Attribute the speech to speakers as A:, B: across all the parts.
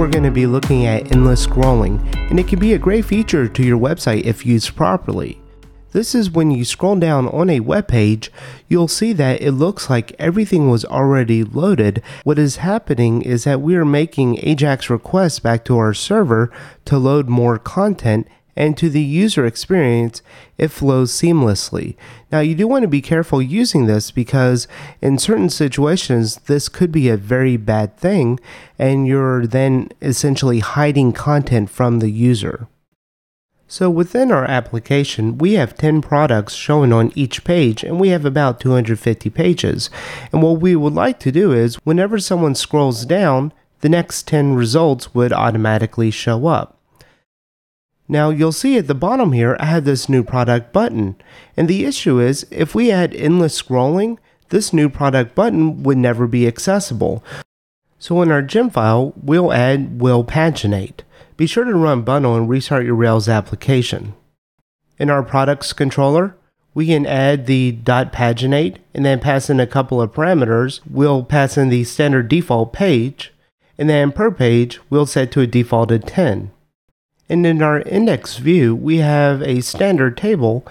A: we're going to be looking at endless scrolling, and it can be a great feature to your website if used properly. This is when you scroll down on a web page, you'll see that it looks like everything was already loaded. What is happening is that we are making AJAX requests back to our server to load more content and to the user experience, it flows seamlessly. Now, you do want to be careful using this because in certain situations, this could be a very bad thing, and you're then essentially hiding content from the user. So within our application, we have 10 products shown on each page and we have about 250 pages. And what we would like to do is whenever someone scrolls down, the next 10 results would automatically show up. Now you'll see at the bottom here, I have this new product button. And the issue is, if we add endless scrolling, this new product button would never be accessible. So in our gem file, we'll add will paginate. Be sure to run bundle and restart your Rails application. In our products controller, we can add the .paginate and then pass in a couple of parameters. We'll pass in the standard default page, and then per page, we'll set to a default of 10. And in our index view, we have a standard table,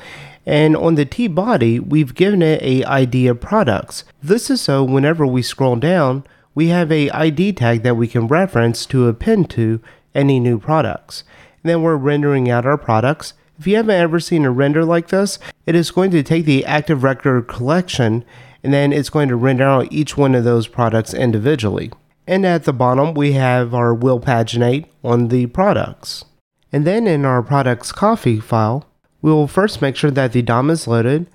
A: and on the T body, we've given it a ID of products. This is so whenever we scroll down, we have a ID tag that we can reference to append to any new products. And then we're rendering out our products. If you haven't ever seen a render like this, it is going to take the active record collection and then it's going to render out each one of those products individually. And at the bottom, we have our will paginate on the products. And then in our products coffee file, we will first make sure that the DOM is loaded,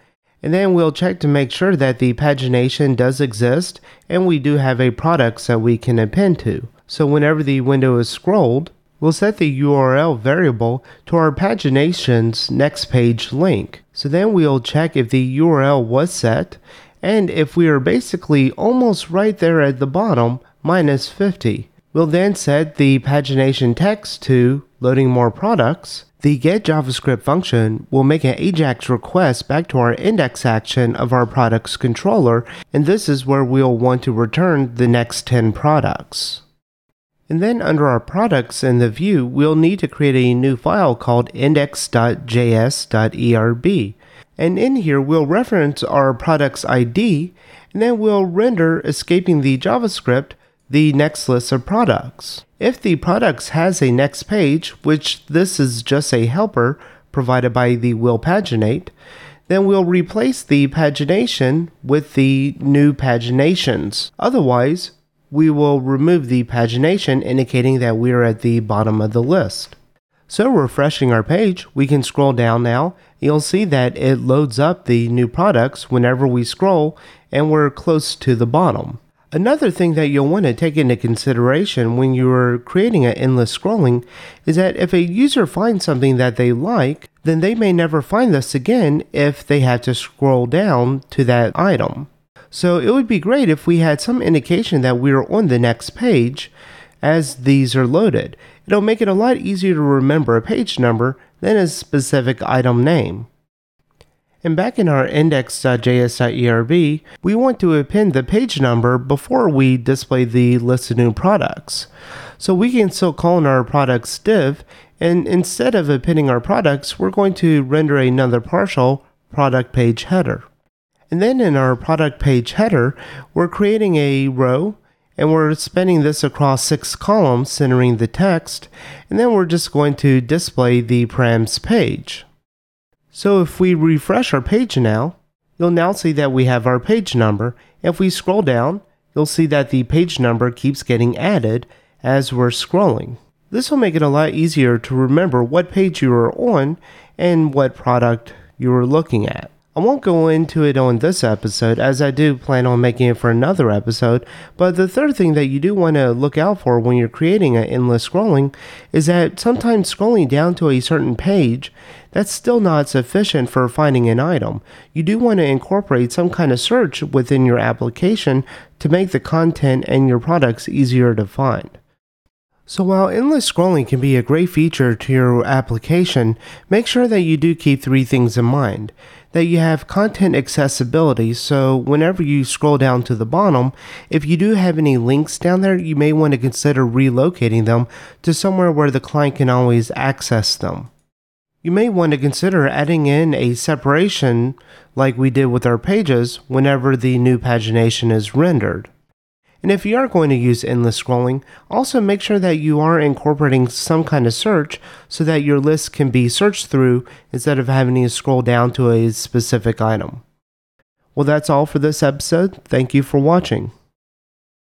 A: and then we'll check to make sure that the pagination does exist and we do have a product that we can append to. So whenever the window is scrolled, we'll set the URL variable to our pagination's next page link. So then we'll check if the URL was set, and if we are basically almost right there at the bottom, minus 50. We'll then set the pagination text to loading more products. The get JavaScript function will make an AJAX request back to our index action of our products controller, and this is where we'll want to return the next 10 products. And then under our products in the view, we'll need to create a new file called index.js.erb. And in here, we'll reference our product's ID, and then we'll render, escaping the JavaScript, the next list of products. If the products has a next page, which this is just a helper provided by the will paginate, then we'll replace the pagination with the new paginations. Otherwise, we will remove the pagination indicating that we are at the bottom of the list. So refreshing our page, we can scroll down now. You'll see that it loads up the new products whenever we scroll and we're close to the bottom. Another thing that you'll want to take into consideration when you are creating an endless scrolling is that if a user finds something that they like, then they may never find this again if they have to scroll down to that item. So it would be great if we had some indication that we are on the next page as these are loaded. It'll make it a lot easier to remember a page number than a specific item name. And back in our index.js.erb, we want to append the page number before we display the list of new products. So we can still call in our products div, and instead of appending our products, we're going to render another partial product page header. And then in our product page header, we're creating a row and we're spanning this across six columns centering the text. And then we're just going to display the params page. So if we refresh our page now, you'll now see that we have our page number. If we scroll down, you'll see that the page number keeps getting added as we're scrolling. This will make it a lot easier to remember what page you are on and what product you are looking at. I won't go into it on this episode as I do plan on making it for another episode, but the third thing that you do want to look out for when you're creating an endless scrolling is that sometimes scrolling down to a certain page, that's still not sufficient for finding an item. You do want to incorporate some kind of search within your application to make the content and your products easier to find. So while endless scrolling can be a great feature to your application, make sure that you do keep three things in mind. That you have content accessibility. So, whenever you scroll down to the bottom, if you do have any links down there, you may want to consider relocating them to somewhere where the client can always access them. You may want to consider adding in a separation like we did with our pages whenever the new pagination is rendered. And if you are going to use endless scrolling, also make sure that you are incorporating some kind of search so that your list can be searched through instead of having to scroll down to a specific item. Well, that's all for this episode. Thank you for watching.